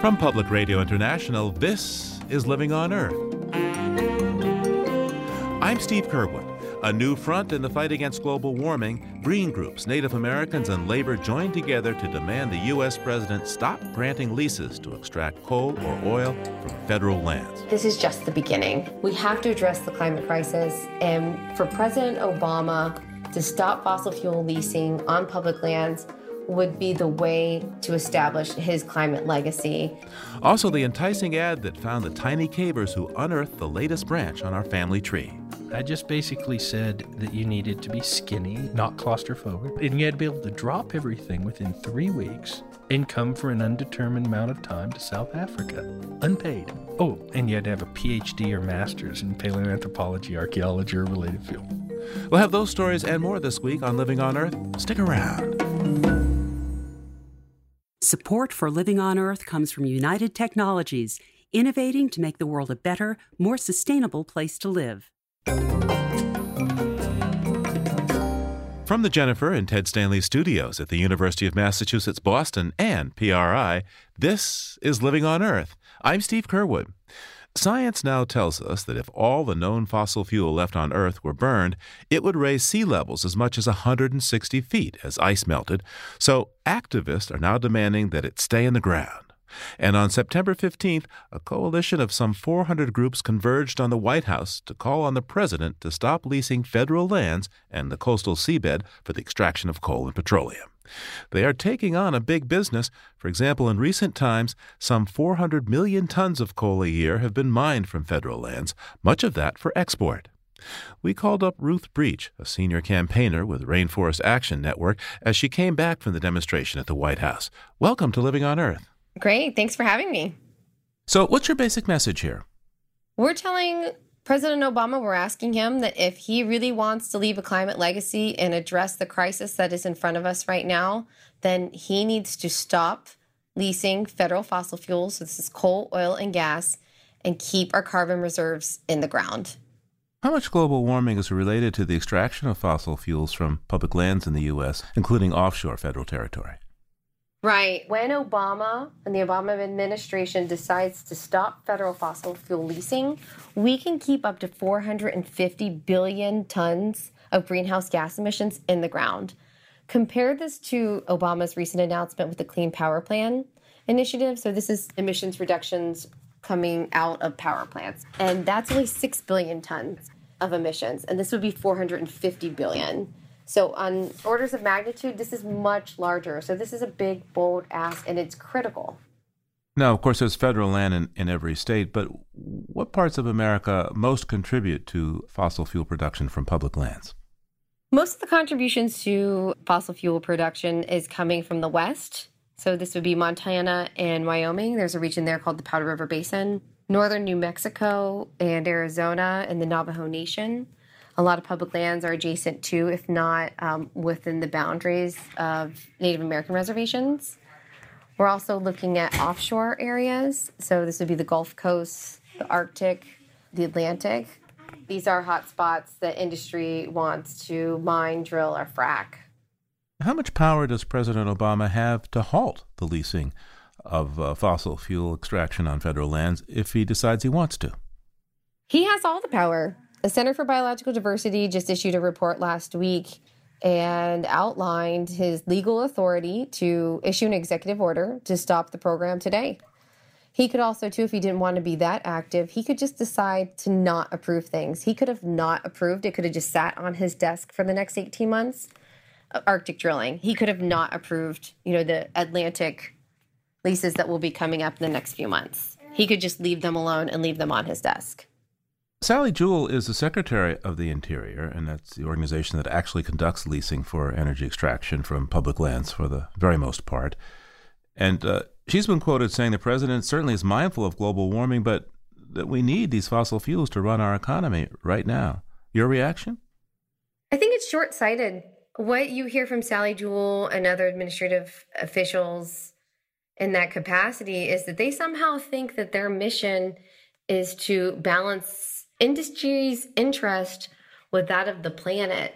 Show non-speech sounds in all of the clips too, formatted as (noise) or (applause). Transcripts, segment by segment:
From Public Radio International, this is Living on Earth. I'm Steve Curwood. A new front in the fight against global warming, green groups, Native Americans, and labor joined together to demand the U.S. president stop granting leases to extract coal or oil from federal lands. This is just the beginning. We have to address the climate crisis, and for President Obama to stop fossil fuel leasing on public lands would be the way to establish his climate legacy. Also, the enticing ad that found the tiny cavers who unearthed the latest branch on our family tree. I just basically said that you needed to be skinny, not claustrophobic, and you had to be able to drop everything within three weeks and come for an undetermined amount of time to South Africa, unpaid. Oh, and you had to have a PhD or master's in paleoanthropology, archaeology, or related field. We'll have those stories and more this week on Living on Earth. Stick around. Support for Living on Earth comes from United Technologies, innovating to make the world a better, more sustainable place to live. From the Jennifer and Ted Stanley studios at the University of Massachusetts Boston and PRI, this is Living on Earth. I'm Steve Curwood. Science now tells us that if all the known fossil fuel left on Earth were burned, it would raise sea levels as much as 160 feet as ice melted. So activists are now demanding that it stay in the ground. And on September 15th, a coalition of some 400 groups converged on the White House to call on the president to stop leasing federal lands and the coastal seabed for the extraction of coal and petroleum. They are taking on a big business. For example, in recent times, some 400 million tons of coal a year have been mined from federal lands, much of that for export. We called up Ruth Breech, a senior campaigner with Rainforest Action Network, as she came back from the demonstration at the White House. Welcome to Living on Earth. Great. Thanks for having me. So, what's your basic message here? We're telling President Obama, we're asking him that if he really wants to leave a climate legacy and address the crisis that is in front of us right now, then he needs to stop leasing federal fossil fuels. So, this is coal, oil, and gas, and keep our carbon reserves in the ground. How much global warming is related to the extraction of fossil fuels from public lands in the U.S., including offshore federal territory? Right. When Obama and the Obama administration decides to stop federal fossil fuel leasing, we can keep up to 450 billion tons of greenhouse gas emissions in the ground. Compare this to Obama's recent announcement with the Clean Power Plan initiative. So, this is emissions reductions coming out of power plants. And that's only 6 billion tons of emissions. And this would be 450 billion. So, on orders of magnitude, this is much larger. So, this is a big, bold ask, and it's critical. Now, of course, there's federal land in, in every state, but what parts of America most contribute to fossil fuel production from public lands? Most of the contributions to fossil fuel production is coming from the West. So, this would be Montana and Wyoming. There's a region there called the Powder River Basin, northern New Mexico and Arizona, and the Navajo Nation a lot of public lands are adjacent to, if not um, within the boundaries of Native American reservations. We're also looking at offshore areas. So this would be the Gulf Coast, the Arctic, the Atlantic. These are hot spots that industry wants to mine, drill, or frack. How much power does President Obama have to halt the leasing of uh, fossil fuel extraction on federal lands if he decides he wants to? He has all the power. The Center for Biological Diversity just issued a report last week and outlined his legal authority to issue an executive order to stop the program today. He could also, too, if he didn't want to be that active, he could just decide to not approve things. He could have not approved. It could have just sat on his desk for the next 18 months. Uh, Arctic drilling. He could have not approved, you know, the Atlantic leases that will be coming up in the next few months. He could just leave them alone and leave them on his desk. Sally Jewell is the Secretary of the Interior, and that's the organization that actually conducts leasing for energy extraction from public lands for the very most part. And uh, she's been quoted saying the president certainly is mindful of global warming, but that we need these fossil fuels to run our economy right now. Your reaction? I think it's short sighted. What you hear from Sally Jewell and other administrative officials in that capacity is that they somehow think that their mission is to balance industry's interest with that of the planet.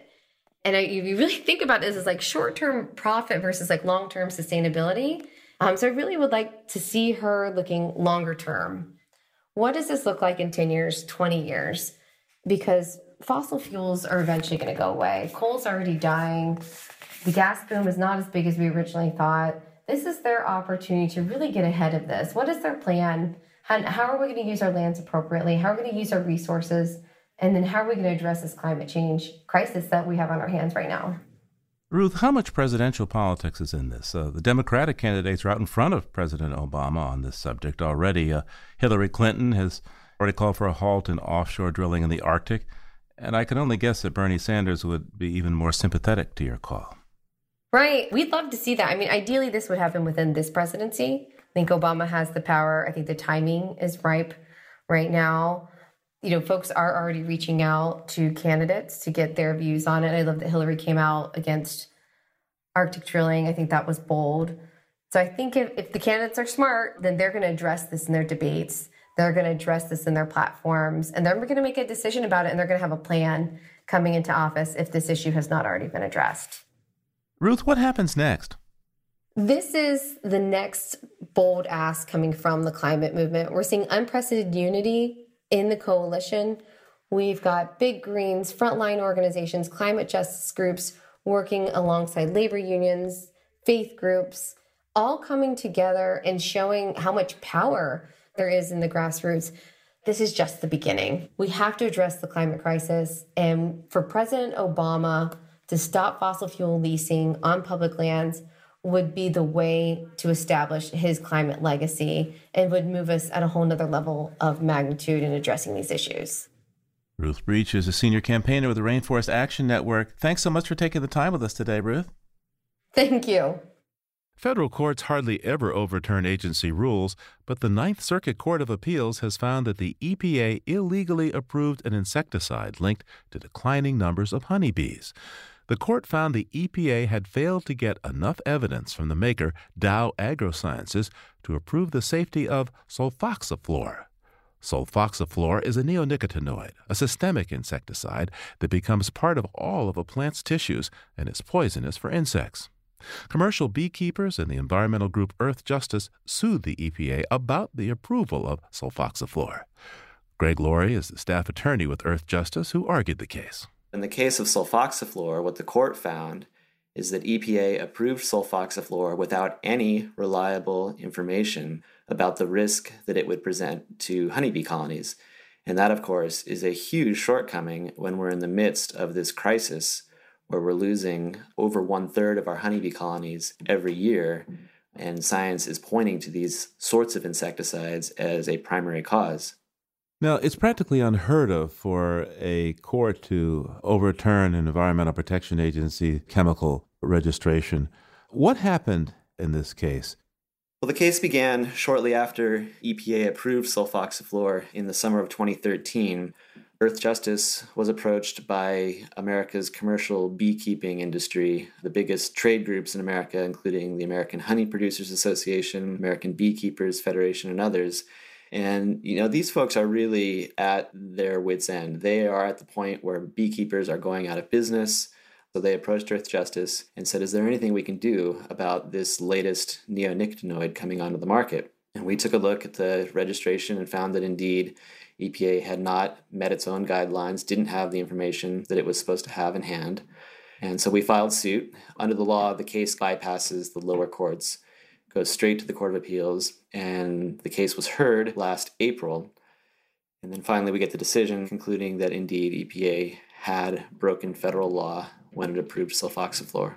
And if you really think about this as like short term profit versus like long term sustainability, Um, so I really would like to see her looking longer term. What does this look like in 10 years, 20 years? Because fossil fuels are eventually going to go away. Coal's already dying. The gas boom is not as big as we originally thought. This is their opportunity to really get ahead of this. What is their plan? How, how are we going to use our lands appropriately? How are we going to use our resources? And then how are we going to address this climate change crisis that we have on our hands right now? Ruth, how much presidential politics is in this? Uh, the Democratic candidates are out in front of President Obama on this subject already. Uh, Hillary Clinton has already called for a halt in offshore drilling in the Arctic. And I can only guess that Bernie Sanders would be even more sympathetic to your call. Right. We'd love to see that. I mean, ideally, this would happen within this presidency. I think Obama has the power. I think the timing is ripe right now. You know, folks are already reaching out to candidates to get their views on it. I love that Hillary came out against Arctic drilling. I think that was bold. So I think if, if the candidates are smart, then they're going to address this in their debates. They're going to address this in their platforms and they're going to make a decision about it and they're going to have a plan coming into office if this issue has not already been addressed. Ruth, what happens next? This is the next bold ask coming from the climate movement. We're seeing unprecedented unity in the coalition. We've got big greens, frontline organizations, climate justice groups working alongside labor unions, faith groups, all coming together and showing how much power there is in the grassroots. This is just the beginning. We have to address the climate crisis. And for President Obama to stop fossil fuel leasing on public lands would be the way to establish his climate legacy and would move us at a whole nother level of magnitude in addressing these issues. Ruth Breech is a senior campaigner with the Rainforest Action Network. Thanks so much for taking the time with us today, Ruth. Thank you. Federal courts hardly ever overturn agency rules, but the Ninth Circuit Court of Appeals has found that the EPA illegally approved an insecticide linked to declining numbers of honeybees. The court found the EPA had failed to get enough evidence from the maker, Dow AgroSciences, to approve the safety of sulfoxaflor. Sulfoxaflor is a neonicotinoid, a systemic insecticide that becomes part of all of a plant's tissues and is poisonous for insects. Commercial beekeepers and the environmental group Earthjustice sued the EPA about the approval of sulfoxaflor. Greg Loarie is the staff attorney with Earthjustice who argued the case. In the case of sulfoxaflor, what the court found is that EPA approved sulfoxaflor without any reliable information about the risk that it would present to honeybee colonies. And that, of course, is a huge shortcoming when we're in the midst of this crisis where we're losing over one third of our honeybee colonies every year. And science is pointing to these sorts of insecticides as a primary cause. Now, it's practically unheard of for a court to overturn an Environmental Protection Agency chemical registration. What happened in this case? Well, the case began shortly after EPA approved sulfoxaflor in the summer of 2013 Earthjustice was approached by America's commercial beekeeping industry, the biggest trade groups in America, including the American Honey Producers Association, American Beekeepers Federation, and others. And you know, these folks are really at their wits' end. They are at the point where beekeepers are going out of business. So they approached Earthjustice and said, Is there anything we can do about this latest neonicotinoid coming onto the market? And we took a look at the registration and found that indeed EPA had not met its own guidelines, didn't have the information that it was supposed to have in hand. And so we filed suit. Under the law, the case bypasses the lower courts, goes straight to the Court of Appeals, and the case was heard last April. And then finally, we get the decision concluding that indeed EPA had broken federal law when it approved sulfoxaflor.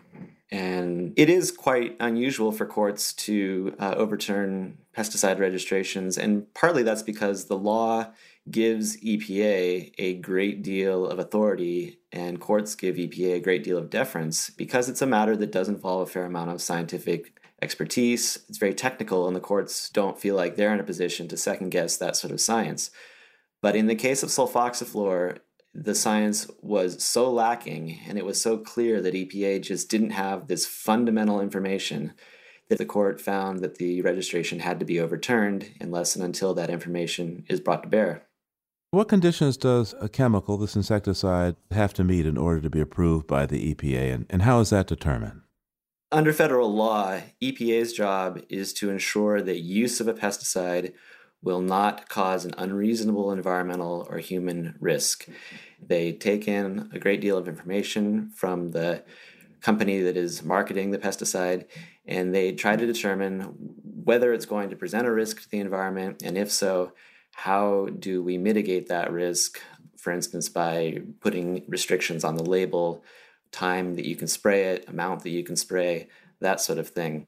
And it is quite unusual for courts to uh, overturn pesticide registrations, and partly that's because the law gives EPA a great deal of authority, and courts give EPA a great deal of deference because it's a matter that does involve a fair amount of scientific expertise. It's very technical, and the courts don't feel like they're in a position to second guess that sort of science. But in the case of sulfoxaflor, the science was so lacking and it was so clear that EPA just didn't have this fundamental information that the court found that the registration had to be overturned unless and until that information is brought to bear. What conditions does a chemical, this insecticide, have to meet in order to be approved by the EPA, and, and how is that determined? Under federal law, EPA's job is to ensure that use of a pesticide will not cause an unreasonable environmental or human risk. They take in a great deal of information from the company that is marketing the pesticide and they try to determine whether it's going to present a risk to the environment and if so, how do we mitigate that risk, for instance, by putting restrictions on the label, time that you can spray it, amount that you can spray, that sort of thing.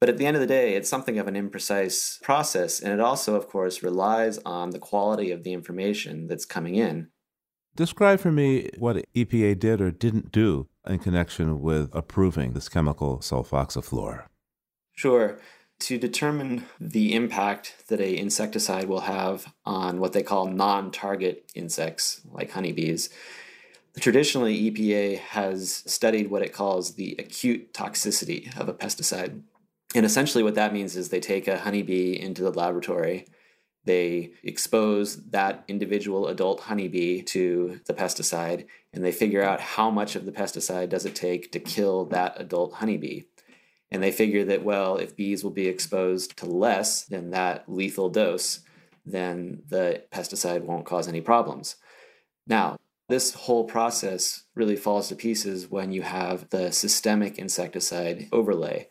But at the end of the day, it's something of an imprecise process, and it also, of course, relies on the quality of the information that's coming in. Describe for me what EPA did or didn't do in connection with approving this chemical sulfoxaflor. Sure. To determine the impact that a insecticide will have on what they call non-target insects like honeybees, traditionally EPA has studied what it calls the acute toxicity of a pesticide. And essentially, what that means is they take a honeybee into the laboratory, they expose that individual adult honeybee to the pesticide, and they figure out how much of the pesticide does it take to kill that adult honeybee. And they figure that, well, if bees will be exposed to less than that lethal dose, then the pesticide won't cause any problems. Now, this whole process really falls to pieces when you have the systemic insecticide overlay.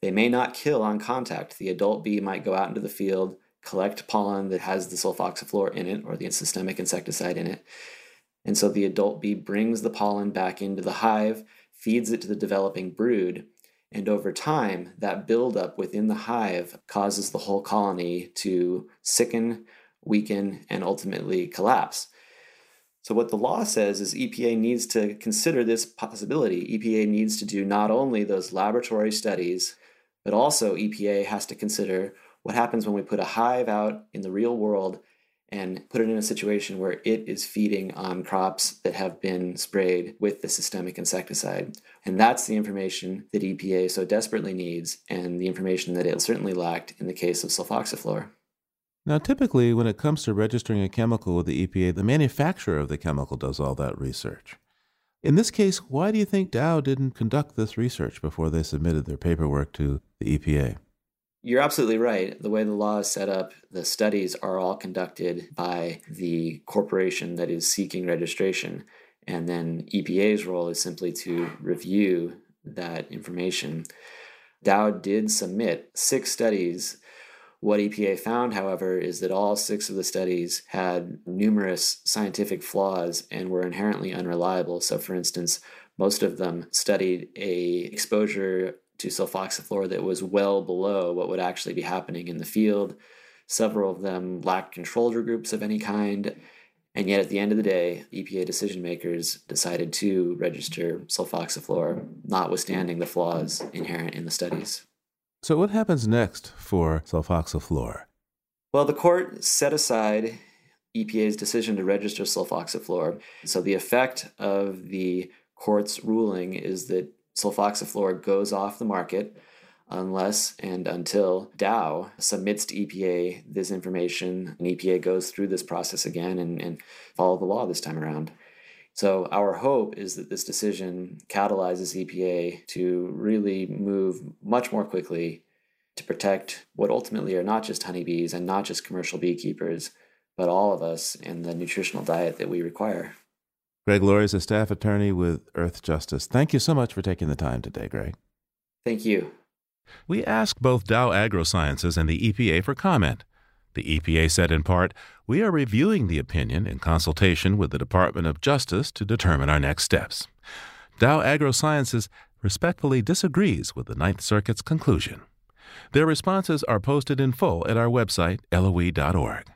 They may not kill on contact. The adult bee might go out into the field, collect pollen that has the sulfoxaflor in it or the systemic insecticide in it. And so the adult bee brings the pollen back into the hive, feeds it to the developing brood, and over time, that buildup within the hive causes the whole colony to sicken, weaken, and ultimately collapse. So, what the law says is EPA needs to consider this possibility. EPA needs to do not only those laboratory studies but also, EPA has to consider what happens when we put a hive out in the real world and put it in a situation where it is feeding on crops that have been sprayed with the systemic insecticide. And that's the information that EPA so desperately needs, and the information that it certainly lacked in the case of sulfoxaflor. Now, typically, when it comes to registering a chemical with the EPA, the manufacturer of the chemical does all that research. In this case, why do you think Dow didn't conduct this research before they submitted their paperwork to the EPA? You're absolutely right. The way the law is set up, the studies are all conducted by the corporation that is seeking registration. And then EPA's role is simply to review that information. Dow did submit six studies what EPA found, however, is that all six of the studies had numerous scientific flaws and were inherently unreliable. So, for instance, most of them studied a exposure to sulfoxaflor that was well below what would actually be happening in the field. Several of them lacked control groups of any kind. And yet, at the end of the day, EPA decision makers decided to register sulfoxaflor, notwithstanding the flaws inherent in the studies. So, what happens next for sulfoxaflor? Well, the court set aside EPA's decision to register sulfoxaflor. So, the effect of the court's ruling is that sulfoxaflor goes off the market unless and until Dow submits to EPA this information and EPA goes through this process again and, and follow the law this time around. So, our hope is that this decision catalyzes EPA to really move much more quickly to protect what ultimately are not just honeybees and not just commercial beekeepers, but all of us and the nutritional diet that we require. Greg Loarie is a staff attorney with Earthjustice. Thank you so much for taking the time today, Greg. Thank you. We asked both Dow AgroSciences and the EPA for comment. The EPA said in part, We are reviewing the opinion in consultation with the Department of Justice to determine our next steps. Dow AgroSciences respectfully disagrees with the Ninth Circuit's conclusion. Their responses are posted in full at our website, loe.org.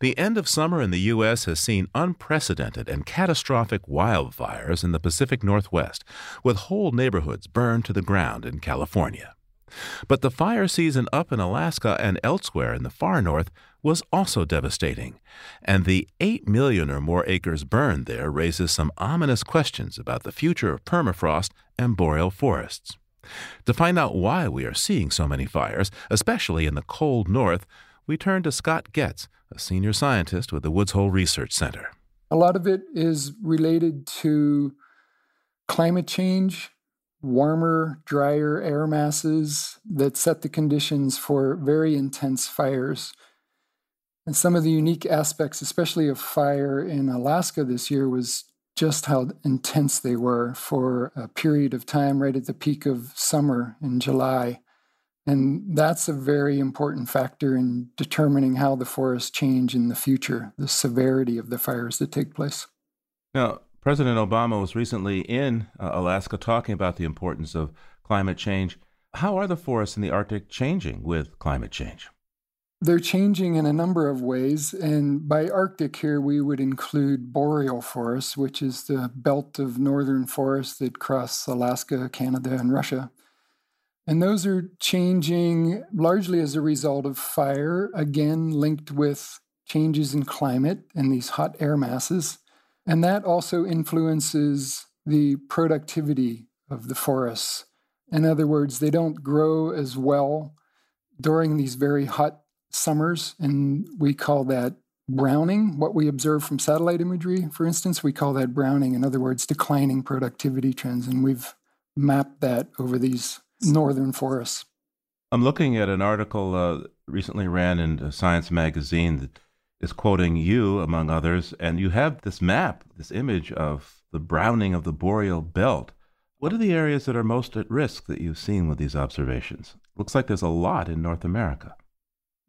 The end of summer in the U.S. has seen unprecedented and catastrophic wildfires in the Pacific Northwest, with whole neighborhoods burned to the ground in California. But the fire season up in Alaska and elsewhere in the far north was also devastating, and the 8 million or more acres burned there raises some ominous questions about the future of permafrost and boreal forests. To find out why we are seeing so many fires, especially in the cold north, we turn to Scott Goetz, a senior scientist with the Woods Hole Research Center. A lot of it is related to climate change, warmer, drier air masses that set the conditions for very intense fires. And some of the unique aspects, especially of fire in Alaska this year, was just how intense they were for a period of time right at the peak of summer in July. And that's a very important factor in determining how the forests change in the future, the severity of the fires that take place. Now, President Obama was recently in uh, Alaska talking about the importance of climate change. How are the forests in the Arctic changing with climate change? They're changing in a number of ways. And by Arctic here, we would include boreal forests, which is the belt of northern forests that cross Alaska, Canada, and Russia. And those are changing largely as a result of fire, again, linked with changes in climate and these hot air masses. And that also influences the productivity of the forests. In other words, they don't grow as well during these very hot summers, and we call that browning. What we observe from satellite imagery, for instance, we call that browning. In other words, declining productivity trends. And we've mapped that over these northern forests. I'm looking at an article uh, recently ran in Science Magazine that is quoting you, among others, and you have this map, this image of the browning of the boreal belt. What are the areas that are most at risk that you've seen with these observations? Looks like there's a lot in North America.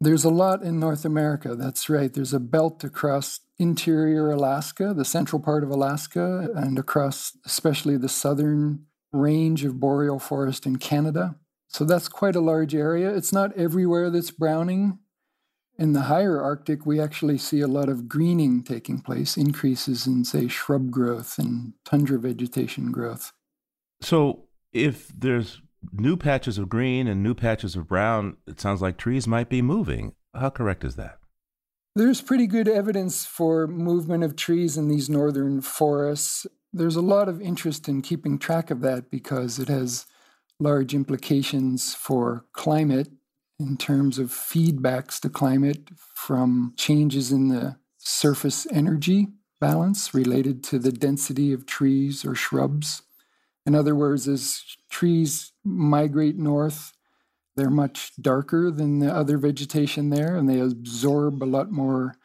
There's a lot in North America. That's right. There's a belt across interior Alaska, the central part of Alaska, and across especially the southern range of boreal forest in Canada. So that's quite a large area. It's not everywhere that's browning. In the higher Arctic, we actually see a lot of greening taking place, increases in, say, shrub growth and tundra vegetation growth. So, if there's new patches of green and new patches of brown, it sounds like trees might be moving. How correct is that? There's pretty good evidence for movement of trees in these northern forests. There's a lot of interest in keeping track of that because it has large implications for climate in terms of feedbacks to climate from changes in the surface energy balance related to the density of trees or shrubs. In other words, as trees migrate north, they're much darker than the other vegetation there, and they absorb a lot more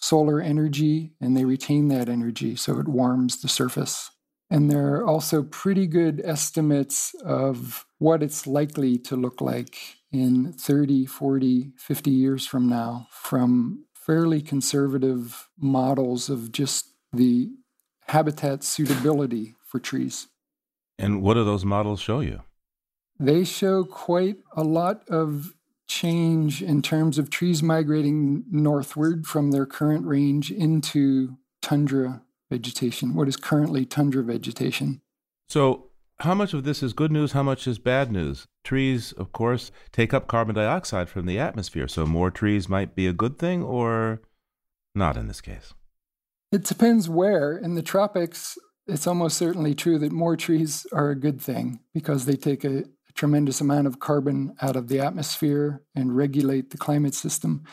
solar energy and they retain that energy, so it warms the surface. And there are also pretty good estimates of what it's likely to look like in 30, 40, 50 years from now from fairly conservative models of just the habitat suitability for trees. And what do those models show you? They show quite a lot of change in terms of trees migrating northward from their current range into tundra vegetation, what is currently tundra vegetation. So, how much of this is good news? How much is bad news? Trees, of course, take up carbon dioxide from the atmosphere. So, more trees might be a good thing or not in this case? It depends where. In the tropics, it's almost certainly true that more trees are a good thing because they take a, a tremendous amount of carbon out of the atmosphere and regulate the climate system.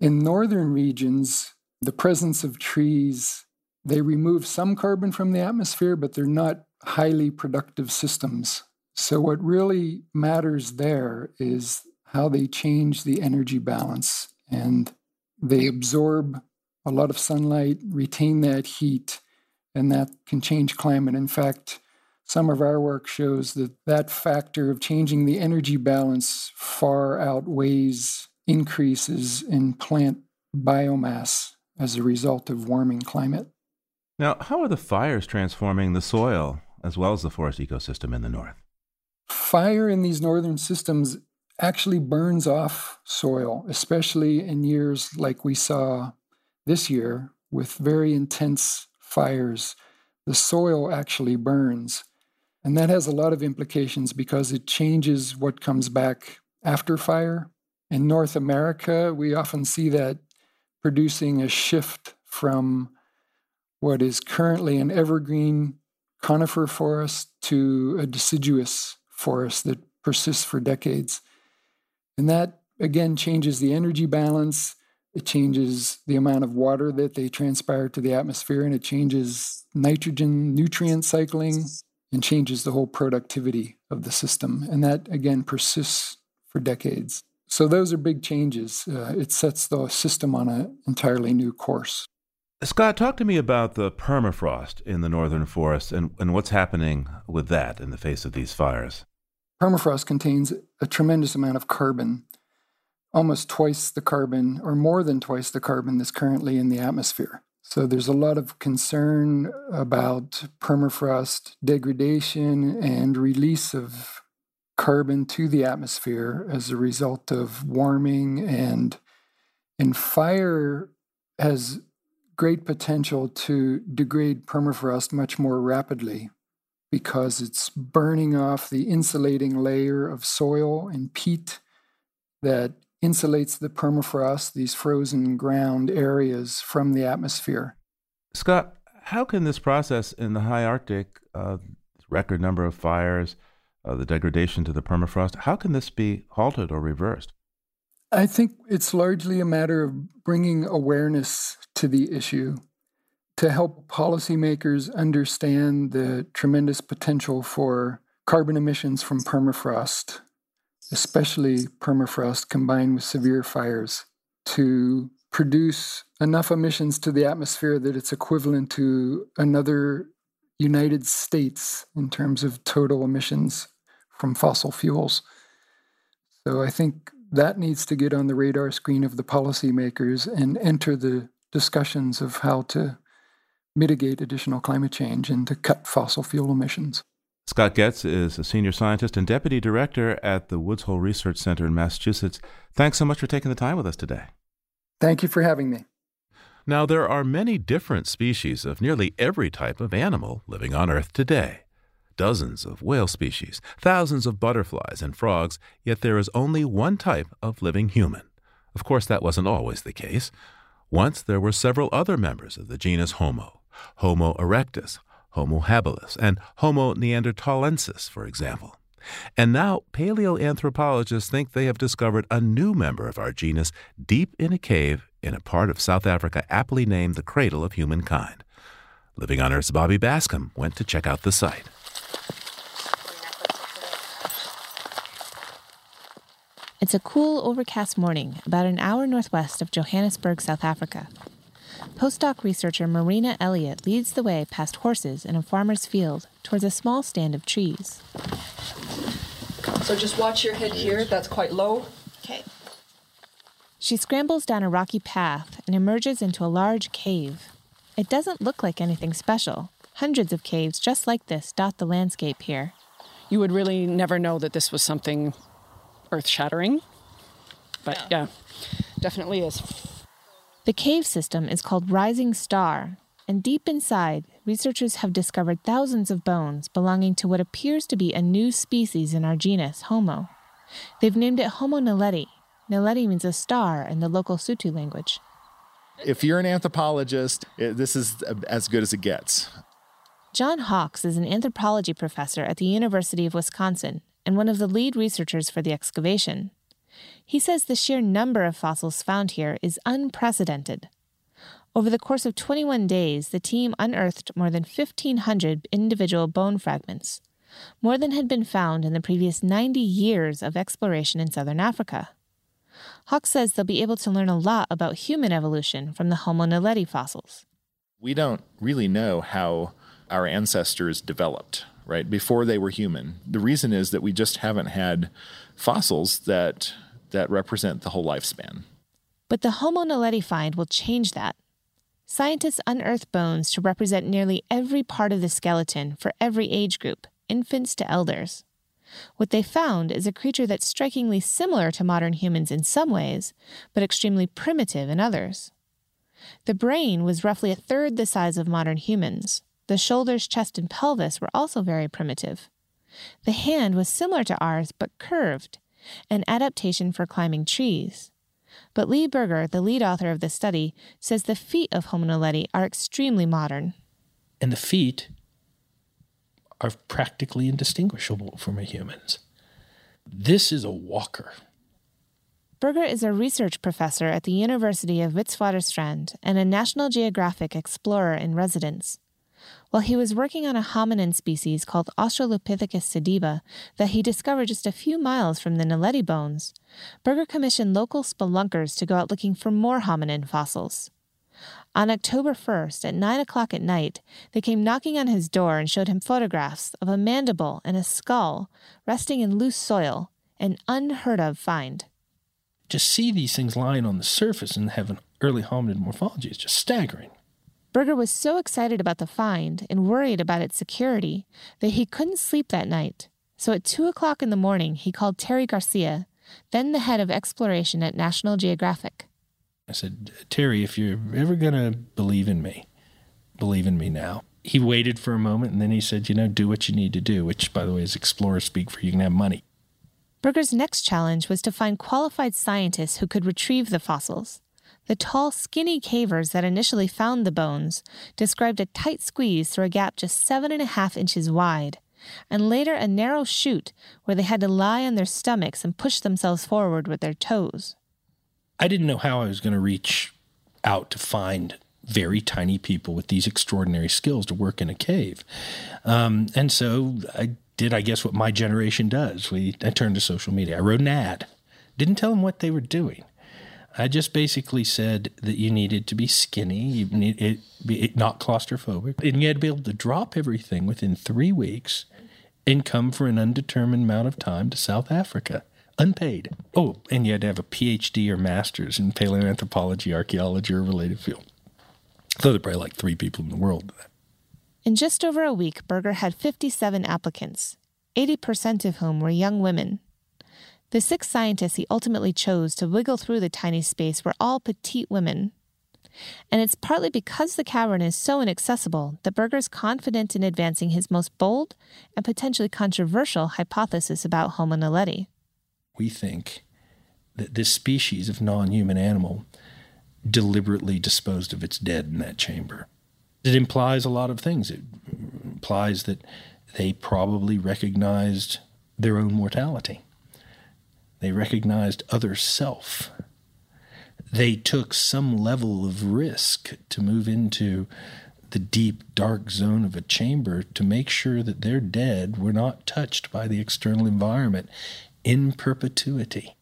In northern regions, the presence of trees, they remove some carbon from the atmosphere, but they're not highly productive systems. So, what really matters there is how they change the energy balance and they absorb a lot of sunlight, retain that heat, and that can change climate. In fact, some of our work shows that that factor of changing the energy balance far outweighs increases in plant biomass as a result of warming climate. Now, how are the fires transforming the soil as well as the forest ecosystem in the north? Fire in these northern systems actually burns off soil, especially in years like we saw this year with very intense fires, the soil actually burns. And that has a lot of implications because it changes what comes back after fire. In North America, we often see that producing a shift from what is currently an evergreen conifer forest to a deciduous forest that persists for decades. And that again changes the energy balance. It changes the amount of water that they transpire to the atmosphere, and it changes nitrogen nutrient cycling and changes the whole productivity of the system. And that, again, persists for decades. So those are big changes. Uh, it sets the system on an entirely new course. Scott, talk to me about the permafrost in the northern forest and, and what's happening with that in the face of these fires. Permafrost contains a tremendous amount of carbon, almost twice the carbon, or more than twice the carbon that's currently in the atmosphere. So there's a lot of concern about permafrost degradation and release of carbon to the atmosphere as a result of warming and and fire has great potential to degrade permafrost much more rapidly because it's burning off the insulating layer of soil and peat that insulates the permafrost, these frozen ground areas, from the atmosphere. Scott, how can this process in the high Arctic, uh, record number of fires, uh, the degradation to the permafrost, how can this be halted or reversed? I think it's largely a matter of bringing awareness to the issue to help policymakers understand the tremendous potential for carbon emissions from permafrost, especially permafrost combined with severe fires, to produce enough emissions to the atmosphere that it's equivalent to another United States in terms of total emissions from fossil fuels. So I think that needs to get on the radar screen of the policymakers and enter the discussions of how to mitigate additional climate change and to cut fossil fuel emissions. Scott Goetz is a senior scientist and deputy director at the Woods Hole Research Center in Massachusetts. Thanks so much for taking the time with us today. Thank you for having me. Now, there are many different species of nearly every type of animal living on Earth today. Dozens of whale species, thousands of butterflies and frogs, yet there is only one type of living human. Of course, that wasn't always the case. Once there were several other members of the genus Homo Homo erectus, Homo habilis, and Homo neanderthalensis, for example. And now paleoanthropologists think they have discovered a new member of our genus deep in a cave in a part of South Africa aptly named the cradle of humankind. Living on Earth's Bobby Bascomb went to check out the site. It's a cool, overcast morning about an hour northwest of Johannesburg, South Africa. Postdoc researcher Marina Elliott leads the way past horses in a farmer's field towards a small stand of trees. So just watch your head here, that's quite low. Okay. She scrambles down a rocky path and emerges into a large cave. It doesn't look like anything special. Hundreds of caves just like this dot the landscape here. You would really never know that this was something earth shattering. But yeah. yeah, definitely is. The cave system is called Rising Star, and deep inside, researchers have discovered thousands of bones belonging to what appears to be a new species in our genus, Homo. They've named it Homo naledi. Naledi means a star in the local Sotho language. If you're an anthropologist, eh, this is eh, as good as it gets. John Hawks is an anthropology professor at the University of Wisconsin and one of the lead researchers for the excavation. He says the sheer number of fossils found here is unprecedented. Over the course of 21 days, the team unearthed more than 1,500 individual bone fragments, more than had been found in the previous 90 years of exploration in southern Africa. Hawks says they'll be able to learn a lot about human evolution from the Homo naledi fossils. We don't really know how our ancestors developed, right, before they were human. The reason is that we just haven't had fossils that that represent the whole lifespan. But the Homo naledi find will change that. Scientists unearth bones to represent nearly every part of the skeleton for every age group, infants to elders. What they found is a creature that's strikingly similar to modern humans in some ways, but extremely primitive in others. The brain was roughly a third the size of modern humans. The shoulders, chest, and pelvis were also very primitive. The hand was similar to ours, but curved, an adaptation for climbing trees. But Lee Berger, the lead author of the study, says the feet of Homo naledi are extremely modern. And the feet are practically indistinguishable from a human's. This is a walker. Berger is a research professor at the University of Witwatersrand and a National Geographic explorer in residence. While he was working on a hominin species called Australopithecus sediba that he discovered just a few miles from the Naledi bones, Berger commissioned local spelunkers to go out looking for more hominin fossils. On October 1st, at 9 o'clock at night, they came knocking on his door and showed him photographs of a mandible and a skull resting in loose soil, an unheard of find. To see these things lying on the surface and have an early hominid morphology is just staggering. Berger was so excited about the find and worried about its security that he couldn't sleep that night. So at 2 o'clock in the morning, he called Terry Garcia, then the head of exploration at National Geographic. I said, Terry, if you're ever going to believe in me, believe in me now. He waited for a moment and then he said, You know, do what you need to do, which, by the way, is explorer speak for you can have money. Berger's next challenge was to find qualified scientists who could retrieve the fossils. The tall, skinny cavers that initially found the bones described a tight squeeze through a gap just seven and a half inches wide, and later a narrow chute where they had to lie on their stomachs and push themselves forward with their toes. I didn't know how I was going to reach out to find very tiny people with these extraordinary skills to work in a cave. Um, and so I did, I guess, what my generation does. We, I turned to social media. I wrote an ad, didn't tell them what they were doing. I just basically said that you needed to be skinny, you need it, be not claustrophobic, and you had to be able to drop everything within three weeks and come for an undetermined amount of time to South Africa unpaid. Oh, and you had to have a PhD or master's in paleoanthropology, archaeology, or related field. So there are probably like three people in the world. In just over a week, Berger had 57 applicants, 80% of whom were young women. The six scientists he ultimately chose to wiggle through the tiny space were all petite women. And it's partly because the cavern is so inaccessible that Berger's confident in advancing his most bold and potentially controversial hypothesis about Homo naledi we think that this species of non human animal deliberately disposed of its dead in that chamber. It implies a lot of things. It implies that they probably recognized their own mortality, they recognized other self. They took some level of risk to move into the deep, dark zone of a chamber to make sure that their dead were not touched by the external environment in perpetuity.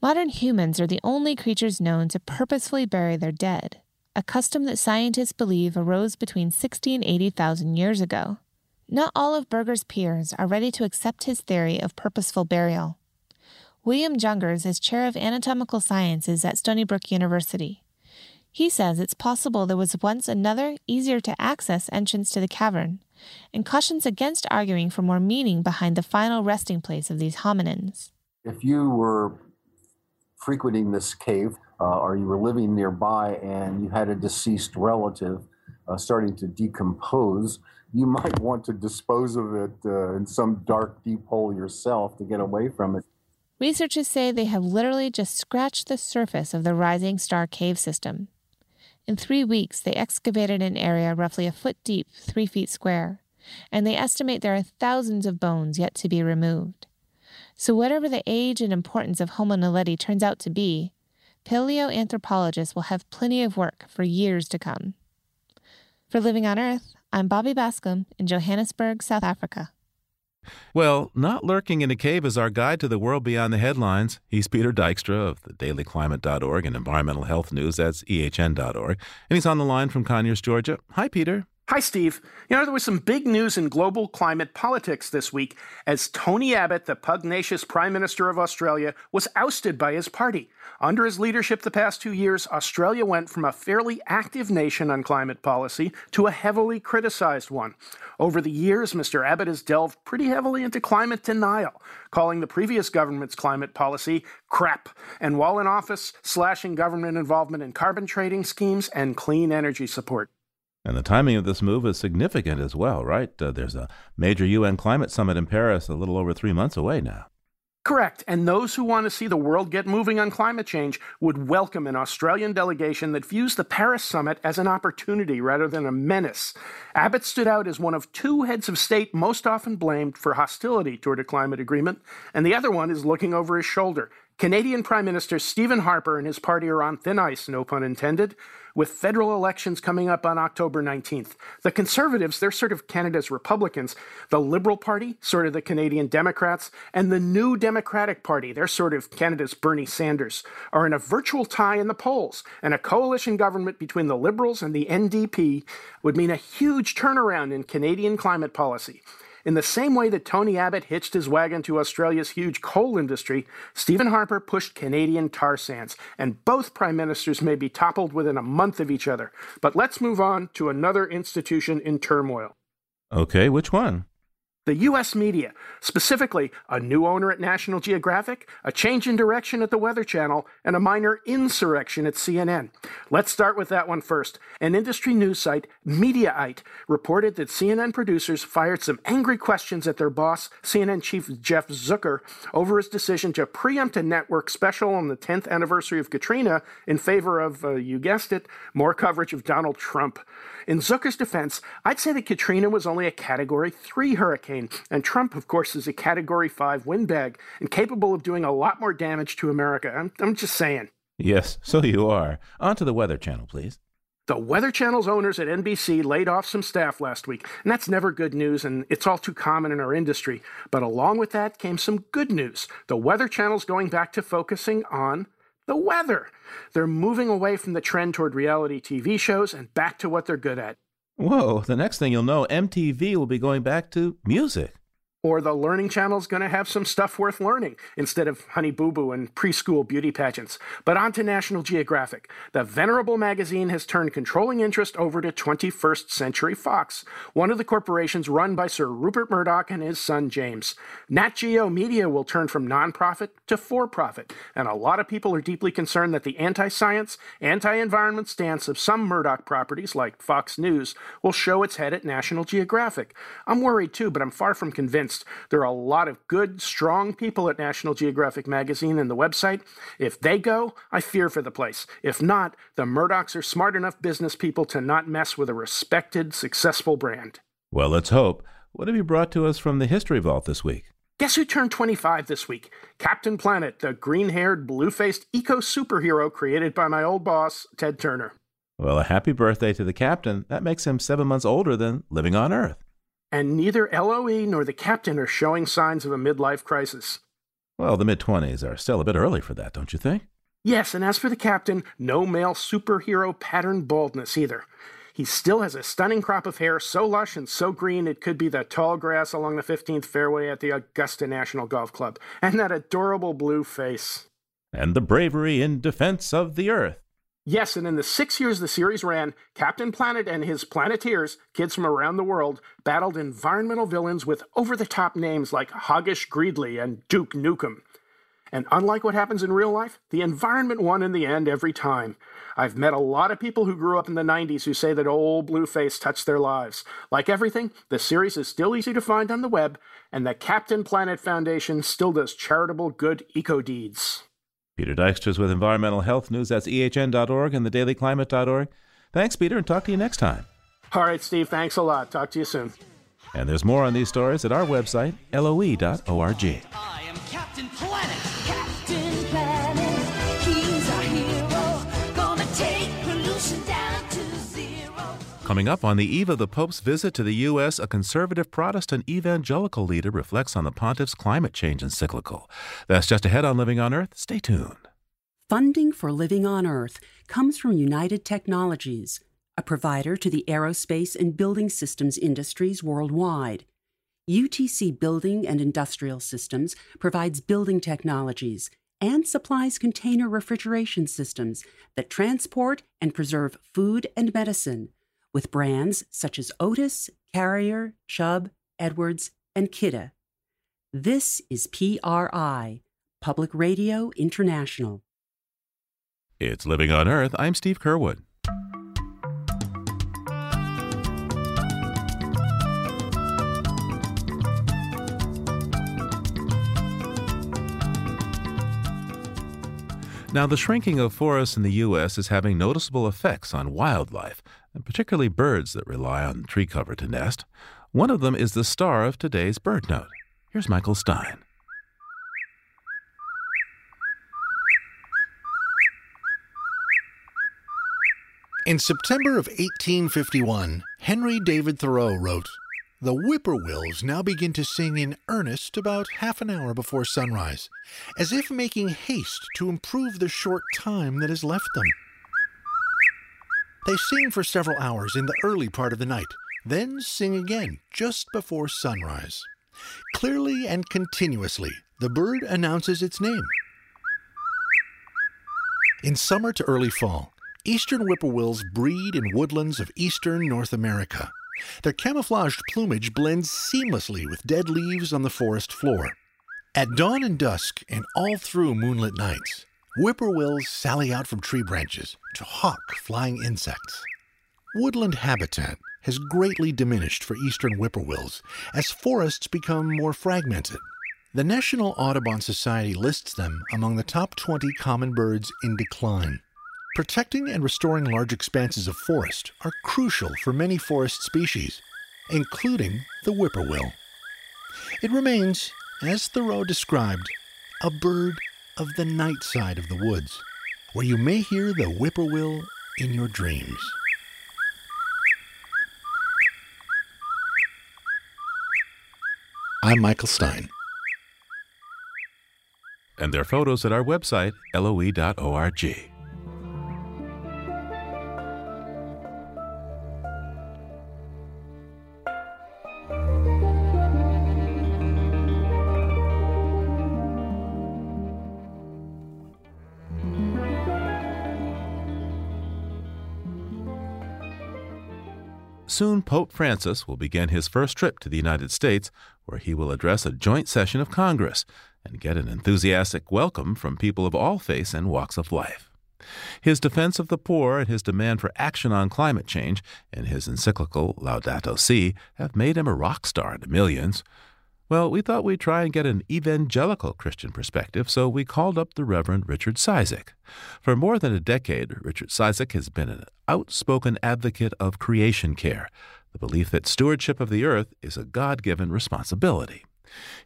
Modern humans are the only creatures known to purposefully bury their dead, a custom that scientists believe arose between 60 and 80,000 years ago. Not all of Berger's peers are ready to accept his theory of purposeful burial. William Jungers is chair of anatomical sciences at Stony Brook University. He says it's possible there was once another, easier to access entrance to the cavern, and cautions against arguing for more meaning behind the final resting place of these hominins. If you were frequenting this cave uh, or you were living nearby and you had a deceased relative uh, starting to decompose, you might want to dispose of it uh, in some dark, deep hole yourself to get away from it. Researchers say they have literally just scratched the surface of the Rising Star cave system. In three weeks, they excavated an area roughly a foot deep, three feet square, and they estimate there are thousands of bones yet to be removed. So, whatever the age and importance of Homo naledi turns out to be, paleoanthropologists will have plenty of work for years to come. For Living on Earth, I'm Bobby Bascomb in Johannesburg, South Africa. Well, not lurking in a cave is our guide to the world beyond the headlines. He's Peter Dykstra of the dailyclimate.org and environmental health news. That's ehn.org. And he's on the line from Conyers, Georgia. Hi, Peter. Hi, Steve. You know, there was some big news in global climate politics this week as Tony Abbott, the pugnacious Prime Minister of Australia, was ousted by his party. Under his leadership the past two years, Australia went from a fairly active nation on climate policy to a heavily criticized one. Over the years, Mr. Abbott has delved pretty heavily into climate denial, calling the previous government's climate policy crap, and while in office, slashing government involvement in carbon trading schemes and clean energy support. And the timing of this move is significant as well, right? Uh, there's a major UN climate summit in Paris a little over three months away now. Correct. And those who want to see the world get moving on climate change would welcome an Australian delegation that views the Paris summit as an opportunity rather than a menace. Abbott stood out as one of two heads of state most often blamed for hostility toward a climate agreement, and the other one is looking over his shoulder, Canadian Prime Minister Stephen Harper and his party are on thin ice, no pun intended, with federal elections coming up on October 19th. The Conservatives, they're sort of Canada's Republicans. The Liberal Party, sort of the Canadian Democrats, and the New Democratic Party, they're sort of Canada's Bernie Sanders, are in a virtual tie in the polls. And a coalition government between the Liberals and the NDP would mean a huge turnaround in Canadian climate policy. In the same way that Tony Abbott hitched his wagon to Australia's huge coal industry, Stephen Harper pushed Canadian tar sands, and both prime ministers may be toppled within a month of each other. But let's move on to another institution in turmoil. Okay, which one? The U.S. media, specifically a new owner at National Geographic, a change in direction at the Weather Channel, and a minor insurrection at CNN. Let's start with that one first. An industry news site, Mediaite, reported that CNN producers fired some angry questions at their boss, CNN chief Jeff Zucker, over his decision to preempt a network special on the 10th anniversary of Katrina in favor of, uh, you guessed it, more coverage of Donald Trump. In Zucker's defense, I'd say that Katrina was only a Category 3 hurricane, and Trump, of course, is a Category 5 windbag and capable of doing a lot more damage to America. I'm, I'm just saying. Yes, so you are. On to the Weather Channel, please. The Weather Channel's owners at NBC laid off some staff last week, and that's never good news, and it's all too common in our industry. But along with that came some good news. The Weather Channel's going back to focusing on the weather. They're moving away from the trend toward reality TV shows and back to what they're good at. Whoa, the next thing you'll know, MTV will be going back to music. Or the Learning channel is going to have some stuff worth learning instead of Honey Boo Boo and preschool beauty pageants. But on to National Geographic. The venerable magazine has turned controlling interest over to 21st Century Fox, one of the corporations run by Sir Rupert Murdoch and his son James. Nat Geo Media will turn from nonprofit to for profit, and a lot of people are deeply concerned that the anti science, anti environment stance of some Murdoch properties, like Fox News, will show its head at National Geographic. I'm worried too, but I'm far from convinced. There are a lot of good, strong people at National Geographic magazine and the website. If they go, I fear for the place. If not, the Murdochs are smart enough business people to not mess with a respected, successful brand. Well, let's hope. What have you brought to us from the History Vault this week? Guess who turned 25 this week? Captain Planet, the green haired, blue faced eco superhero created by my old boss, Ted Turner. Well, a happy birthday to the captain. That makes him seven months older than living on Earth and neither LOE nor the captain are showing signs of a midlife crisis. Well, the mid 20s are still a bit early for that, don't you think? Yes, and as for the captain, no male superhero pattern baldness either. He still has a stunning crop of hair, so lush and so green it could be the tall grass along the 15th fairway at the Augusta National Golf Club, and that adorable blue face. And the bravery in defense of the Earth. Yes, and in the six years the series ran, Captain Planet and his Planeteers, kids from around the world, battled environmental villains with over the top names like Hoggish Greedley and Duke Nukem. And unlike what happens in real life, the environment won in the end every time. I've met a lot of people who grew up in the 90s who say that old Blueface touched their lives. Like everything, the series is still easy to find on the web, and the Captain Planet Foundation still does charitable good eco deeds. Peter Dykstra's with Environmental Health News. That's ehn.org and thedailyclimate.org. Thanks, Peter, and talk to you next time. All right, Steve. Thanks a lot. Talk to you soon. And there's more on these stories at our website, loe.org. I am Captain Planet. Coming up on the eve of the Pope's visit to the U.S., a conservative Protestant evangelical leader reflects on the pontiff's climate change encyclical. That's just ahead on Living on Earth. Stay tuned. Funding for Living on Earth comes from United Technologies, a provider to the aerospace and building systems industries worldwide. UTC Building and Industrial Systems provides building technologies and supplies container refrigeration systems that transport and preserve food and medicine with brands such as Otis, Carrier, Chubb, Edwards, and Kidde. This is PRI, Public Radio International. It's Living on Earth. I'm Steve Curwood. Now, the shrinking of forests in the U.S. is having noticeable effects on wildlife, and particularly birds that rely on tree cover to nest. One of them is the star of today's bird note. Here's Michael Stein. In September of 1851, Henry David Thoreau wrote, The whippoorwills now begin to sing in earnest about half an hour before sunrise, as if making haste to improve the short time that is left them. They sing for several hours in the early part of the night, then sing again just before sunrise. Clearly and continuously, the bird announces its name. In summer to early fall, eastern whippoorwills breed in woodlands of eastern North America. Their camouflaged plumage blends seamlessly with dead leaves on the forest floor. At dawn and dusk and all through moonlit nights, whippoorwills sally out from tree branches to hawk flying insects. Woodland habitat has greatly diminished for eastern whippoorwills as forests become more fragmented. The National Audubon Society lists them among the top 20 common birds in decline. Protecting and restoring large expanses of forest are crucial for many forest species, including the whippoorwill. It remains, as Thoreau described, a bird of the night side of the woods, where you may hear the whippoorwill in your dreams. I'm Michael Stein. And their photos at our website, loe.org. Soon, Pope Francis will begin his first trip to the United States, where he will address a joint session of Congress and get an enthusiastic welcome from people of all faiths and walks of life. His defense of the poor and his demand for action on climate change in his encyclical Laudato Si have made him a rock star to millions. Well, we thought we'd try and get an evangelical Christian perspective, so we called up the Reverend Richard Cizik. For more than a decade, Richard Cizik has been an outspoken advocate of creation care, the belief that stewardship of the earth is a God given responsibility.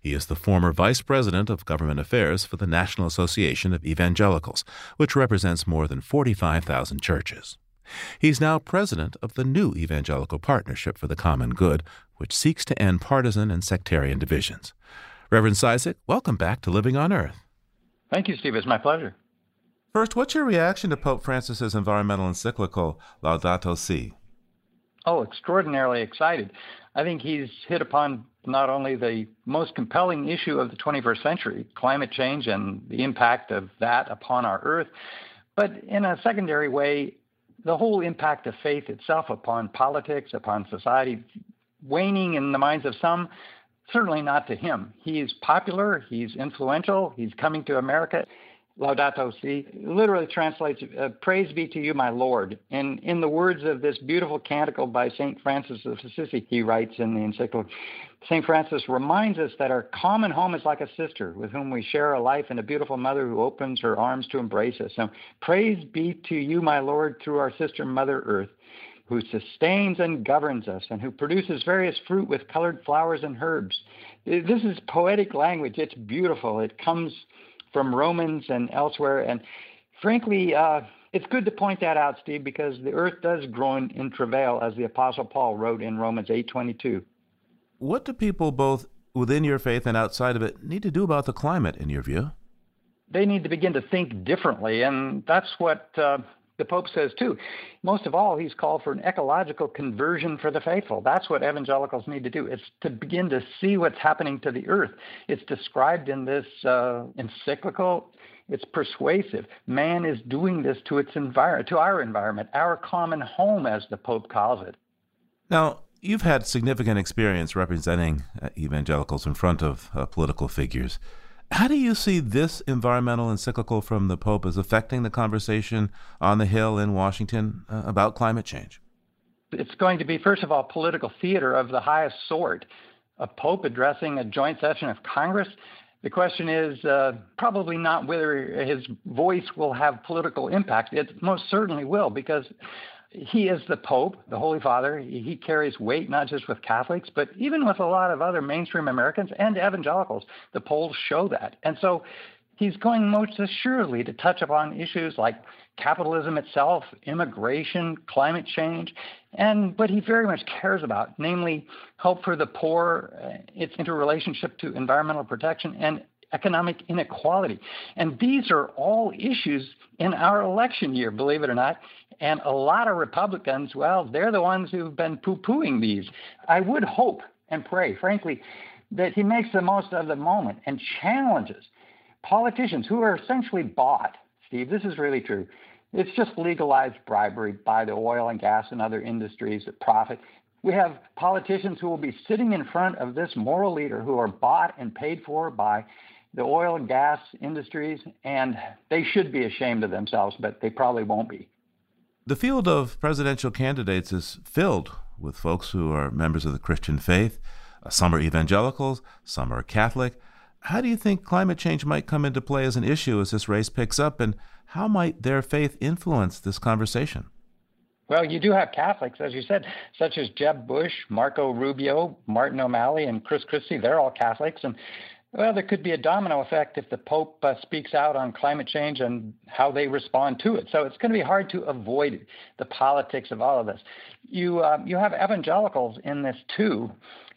He is the former vice president of government affairs for the National Association of Evangelicals, which represents more than 45,000 churches. He's now president of the new Evangelical Partnership for the Common Good, which seeks to end partisan and sectarian divisions. Reverend Cizik, welcome back to Living on Earth. Thank you, Steve. It's my pleasure. First, what's your reaction to Pope Francis's environmental encyclical Laudato Si? Oh, extraordinarily excited. I think he's hit upon not only the most compelling issue of the 21st century, climate change and the impact of that upon our Earth, but in a secondary way, the whole impact of faith itself upon politics, upon society, waning in the minds of some, certainly not to him. He is popular, he's influential, he's coming to America. Laudato Si literally translates, uh, Praise be to you, my Lord. And in the words of this beautiful canticle by St. Francis of Assisi, he writes in the encyclical, St. Francis reminds us that our common home is like a sister with whom we share a life and a beautiful mother who opens her arms to embrace us. So praise be to you, my Lord, through our sister Mother Earth, who sustains and governs us and who produces various fruit with colored flowers and herbs. This is poetic language. It's beautiful. It comes from Romans and elsewhere. And frankly, uh, it's good to point that out, Steve, because the earth does groan in travail, as the Apostle Paul wrote in Romans 8:22. What do people both within your faith and outside of it need to do about the climate, in your view? They need to begin to think differently, and that's what uh, the Pope says too. Most of all, he's called for an ecological conversion for the faithful. That's what evangelicals need to do. It's to begin to see what's happening to the earth. It's described in this uh, encyclical. It's persuasive. Man is doing this to its environment, to our environment, our common home, as the Pope calls it. Now, you've had significant experience representing uh, evangelicals in front of uh, political figures. How do you see this environmental encyclical from the Pope as affecting the conversation on the Hill in Washington uh, about climate change? It's going to be, first of all, political theater of the highest sort. A Pope addressing a joint session of Congress. The question is uh, probably not whether his voice will have political impact. It most certainly will, because he is the Pope, the Holy Father. He carries weight not just with Catholics, but even with a lot of other mainstream Americans and evangelicals. The polls show that. And so he's going most assuredly to touch upon issues like capitalism itself, immigration, climate change, and what he very much cares about, namely help for the poor, uh, its interrelationship to environmental protection, and economic inequality. And these are all issues in our election year, believe it or not. And a lot of Republicans, well, they're the ones who've been poo pooing these. I would hope and pray, frankly, that he makes the most of the moment and challenges politicians who are essentially bought. Steve, this is really true. It's just legalized bribery by the oil and gas and other industries that profit. We have politicians who will be sitting in front of this moral leader who are bought and paid for by the oil and gas industries, and they should be ashamed of themselves, but they probably won't be. The field of presidential candidates is filled with folks who are members of the Christian faith. Uh, some are evangelicals, some are Catholic. How do you think climate change might come into play as an issue as this race picks up, and how might their faith influence this conversation? Well, you do have Catholics, as you said, such as Jeb Bush, Marco Rubio, Martin O'Malley, and Chris Christie. They're all Catholics, and well, there could be a domino effect if the Pope uh, speaks out on climate change and how they respond to it. So it's going to be hard to avoid the politics of all of this. You uh, you have evangelicals in this too,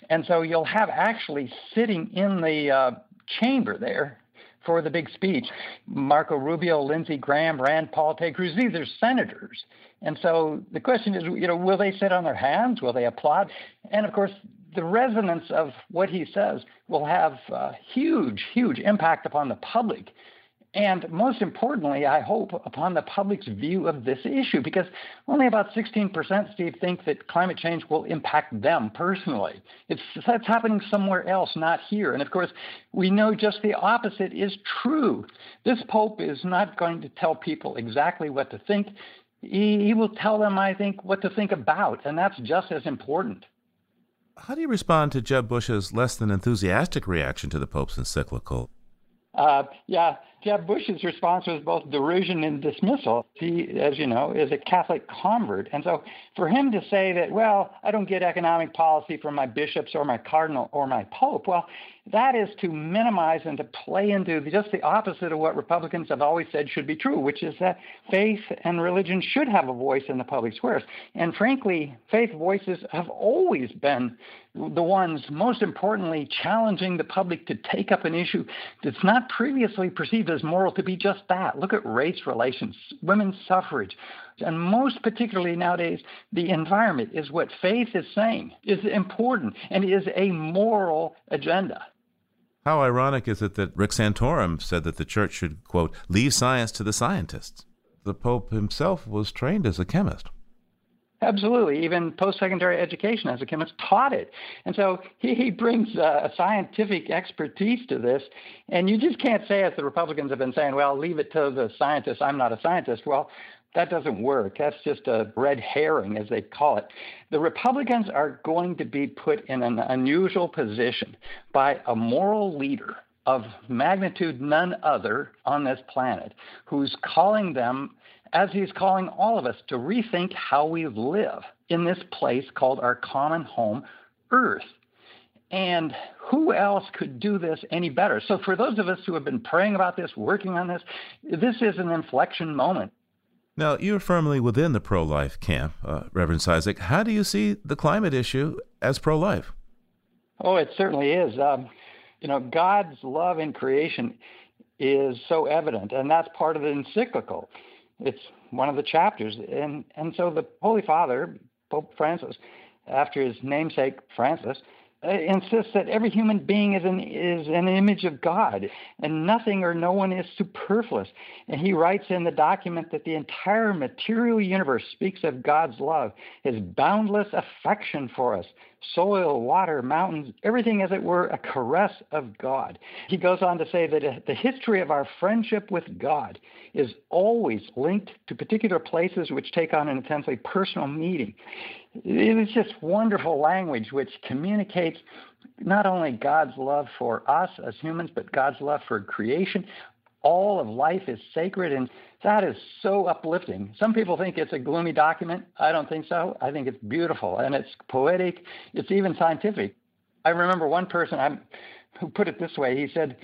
and so you'll have actually sitting in the uh, chamber there for the big speech. Marco Rubio, Lindsey Graham, Rand Paul, Ted Cruz, these are senators. And so the question is, you know, will they sit on their hands? Will they applaud? And of course, the resonance of what he says will have a huge, huge impact upon the public. And most importantly, I hope upon the public's view of this issue, because only about 16%, Steve, think that climate change will impact them personally. It's happening somewhere else, not here. And of course, we know just the opposite is true. This Pope is not going to tell people exactly what to think. He, he will tell them, I think, what to think about, and that's just as important. How do you respond to Jeb Bush's less than enthusiastic reaction to the Pope's encyclical? Uh, yeah, Jeb Bush's response was both derision and dismissal. He, as you know, is a Catholic convert. And so for him to say that, well, I don't get economic policy from my bishops or my cardinal or my pope, well, that is to minimize and to play into just the opposite of what Republicans have always said should be true, which is that faith and religion should have a voice in the public squares. And frankly, faith voices have always been the ones most importantly challenging the public to take up an issue that's not previously perceived as moral to be just that. Look at race relations, women's suffrage, and most particularly nowadays, the environment is what faith is saying is important and is a moral agenda. How ironic is it that Rick Santorum said that the church should, quote, leave science to the scientists? The Pope himself was trained as a chemist. Absolutely. Even post secondary education as a chemist taught it. And so he, he brings uh, a scientific expertise to this. And you just can't say, as the Republicans have been saying, well, leave it to the scientists. I'm not a scientist. Well, that doesn't work. That's just a red herring, as they call it. The Republicans are going to be put in an unusual position by a moral leader of magnitude none other on this planet who's calling them as he's calling all of us to rethink how we live in this place called our common home, Earth. And who else could do this any better? So, for those of us who have been praying about this, working on this, this is an inflection moment. Now, you're firmly within the pro life camp, uh, Reverend Cizik. How do you see the climate issue as pro life? Oh, it certainly is. Um, you know, God's love in creation is so evident, and that's part of the encyclical. It's one of the chapters. And, and so the Holy Father, Pope Francis, after his namesake Francis, uh, insists that every human being is an is an image of God, and nothing or no one is superfluous. And he writes in the document that the entire material universe speaks of God's love, His boundless affection for us, soil, water, mountains, everything as it were a caress of God. He goes on to say that the history of our friendship with God is always linked to particular places which take on an intensely personal meaning. It is just wonderful language which communicates not only God's love for us as humans, but God's love for creation. All of life is sacred, and that is so uplifting. Some people think it's a gloomy document. I don't think so. I think it's beautiful and it's poetic. It's even scientific. I remember one person I'm, who put it this way. He said,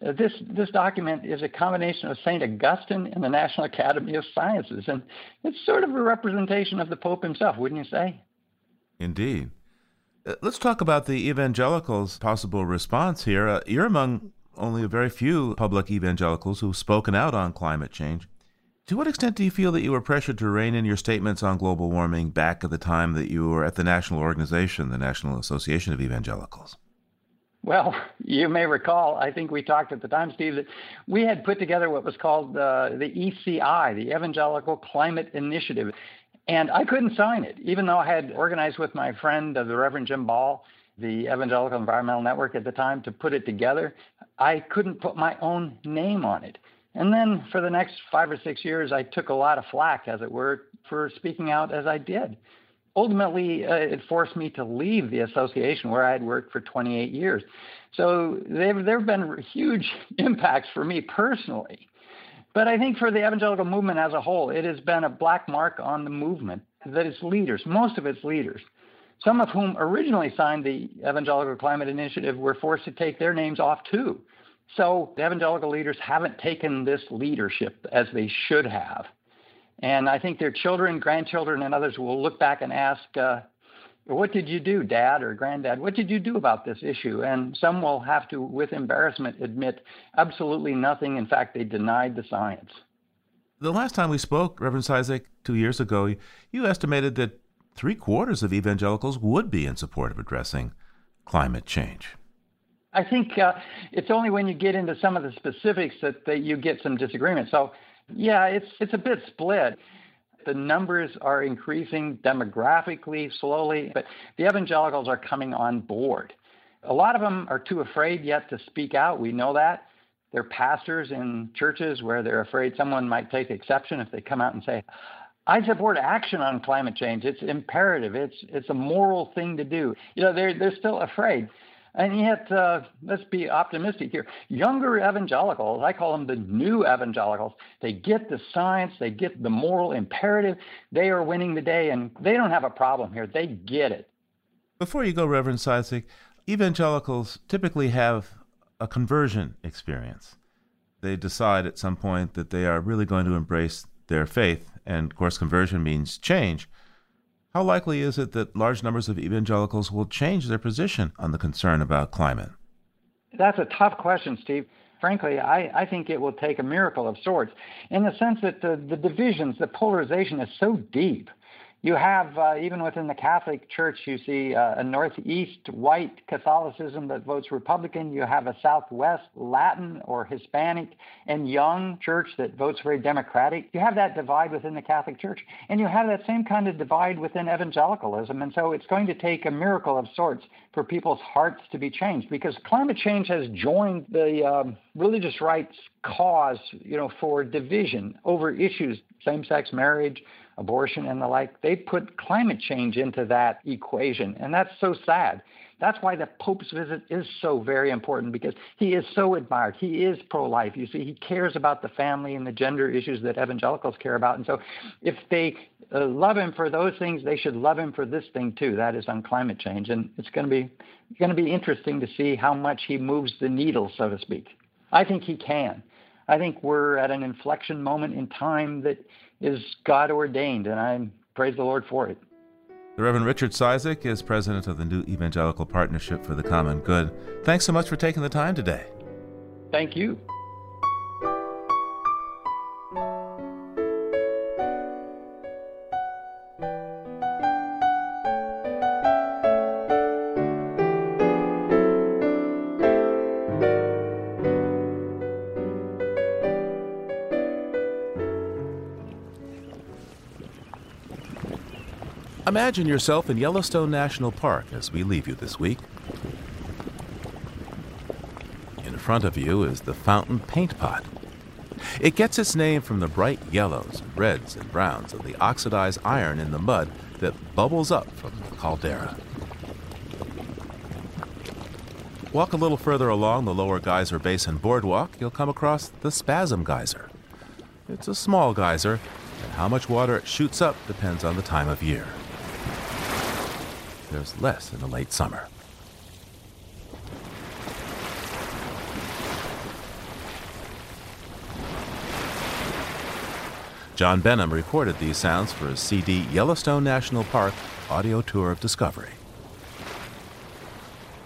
This this document is a combination of Saint Augustine and the National Academy of Sciences, and it's sort of a representation of the Pope himself, wouldn't you say? Indeed. Uh, Let's talk about the evangelicals' possible response here. Uh, you're among only a very few public evangelicals who've spoken out on climate change. To what extent do you feel that you were pressured to rein in your statements on global warming back at the time that you were at the national organization, the National Association of Evangelicals? Well, you may recall, I think we talked at the time, Steve, that we had put together what was called uh, the ECI, the Evangelical Climate Initiative. And I couldn't sign it, even though I had organized with my friend, uh, the Reverend Jim Ball, the Evangelical Environmental Network at the time, to put it together. I couldn't put my own name on it. And then for the next five or six years, I took a lot of flack, as it were, for speaking out as I did. Ultimately, uh, it forced me to leave the association where I had worked for 28 years. So there there have been huge (laughs) impacts for me personally. But I think for the evangelical movement as a whole, it has been a black mark on the movement that its leaders, most of its leaders, some of whom originally signed the Evangelical Climate Initiative, were forced to take their names off too. So the evangelical leaders haven't taken this leadership as they should have. And I think their children, grandchildren, and others will look back and ask, uh, what did you do, dad or granddad? What did you do about this issue? And some will have to, with embarrassment, admit absolutely nothing. In fact, they denied the science. The last time we spoke, Reverend Cizik, two years ago, you estimated that three quarters of evangelicals would be in support of addressing climate change. I think uh, it's only when you get into some of the specifics that, that you get some disagreement. So, yeah, it's it's a bit split. The numbers are increasing demographically slowly, but the evangelicals are coming on board. A lot of them are too afraid yet to speak out. We know that. They're pastors in churches where they're afraid someone might take exception if they come out and say, I support action on climate change. It's imperative. It's it's a moral thing to do. You know, they're they're still afraid. And yet, uh, let's be optimistic here. Younger evangelicals, I call them the new evangelicals, they get the science, they get the moral imperative. They are winning the day, and they don't have a problem here. They get it. Before you go, Reverend Cizik, evangelicals typically have a conversion experience. They decide at some point that they are really going to embrace their faith, and of course, conversion means change. How likely is it that large numbers of evangelicals will change their position on the concern about climate? That's a tough question, Steve. Frankly, I, I think it will take a miracle of sorts in the sense that the, the divisions, the polarization is so deep. You have, uh, even within the Catholic Church, you see uh, a Northeast white Catholicism that votes Republican. You have a Southwest Latin or Hispanic and young church that votes very Democratic. You have that divide within the Catholic Church. And you have that same kind of divide within evangelicalism. And so it's going to take a miracle of sorts for people's hearts to be changed because climate change has joined the um, religious rights cause, you know, for division over issues, same-sex marriage, abortion and the like, they put climate change into that equation. And that's so sad. That's why the Pope's visit is so very important because he is so admired. He is pro life. You see, he cares about the family and the gender issues that evangelicals care about. And so if they uh, love him for those things, they should love him for this thing too. That is on climate change. And it's going to be going to be interesting to see how much he moves the needle, so to speak. I think he can. I think we're at an inflection moment in time that is God ordained, and I praise the Lord for it. The Reverend Richard Cizik is president of the New Evangelical Partnership for the Common Good. Thanks so much for taking the time today. Thank you. Imagine yourself in Yellowstone National Park as we leave you this week. In front of you is the fountain paint pot. It gets its name from the bright yellows, reds, and browns of the oxidized iron in the mud that bubbles up from the caldera. Walk a little further along the lower geyser basin boardwalk, you'll come across the Spasm Geyser. It's a small geyser, and how much water it shoots up depends on the time of year there's less in the late summer. John Benham recorded these sounds for his CD Yellowstone National Park Audio Tour of Discovery.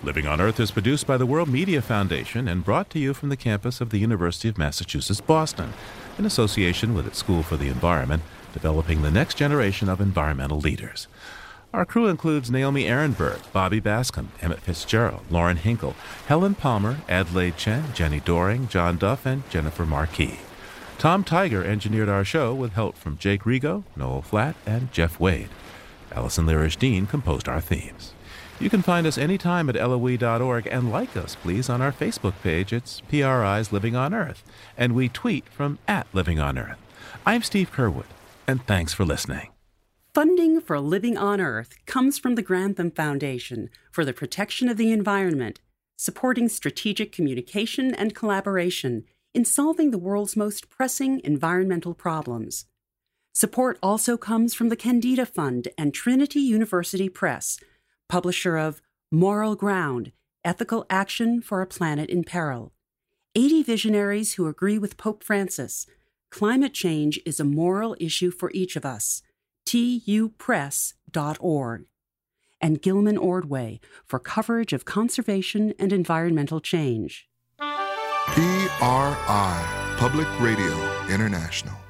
Living on Earth is produced by the World Media Foundation and brought to you from the campus of the University of Massachusetts Boston in association with its School for the Environment, developing the next generation of environmental leaders. Our crew includes Naomi Ehrenberg, Bobby Bascomb, Emmett Fitzgerald, Lauren Hinkle, Helen Palmer, Adelaide Chen, Jenny Doring, John Duff, and Jennifer Marquis. Tom Tiger engineered our show with help from Jake Rigo, Noel Flatt, and Jeff Wade. Allison Lirish Dean composed our themes. You can find us anytime at LOE.org and like us, please, on our Facebook page. It's PRI's Living on Earth, and we tweet from at Living on Earth. I'm Steve Curwood, and thanks for listening. Funding for Living on Earth comes from the Grantham Foundation for the Protection of the Environment, supporting strategic communication and collaboration in solving the world's most pressing environmental problems. Support also comes from the Kendeda Fund and Trinity University Press, publisher of Moral Ground Ethical Action for a Planet in Peril. 80 visionaries who agree with Pope Francis. Climate change is a moral issue for each of us. tupress.org. And Gilman Ordway for coverage of conservation and environmental change. PRI, Public Radio International.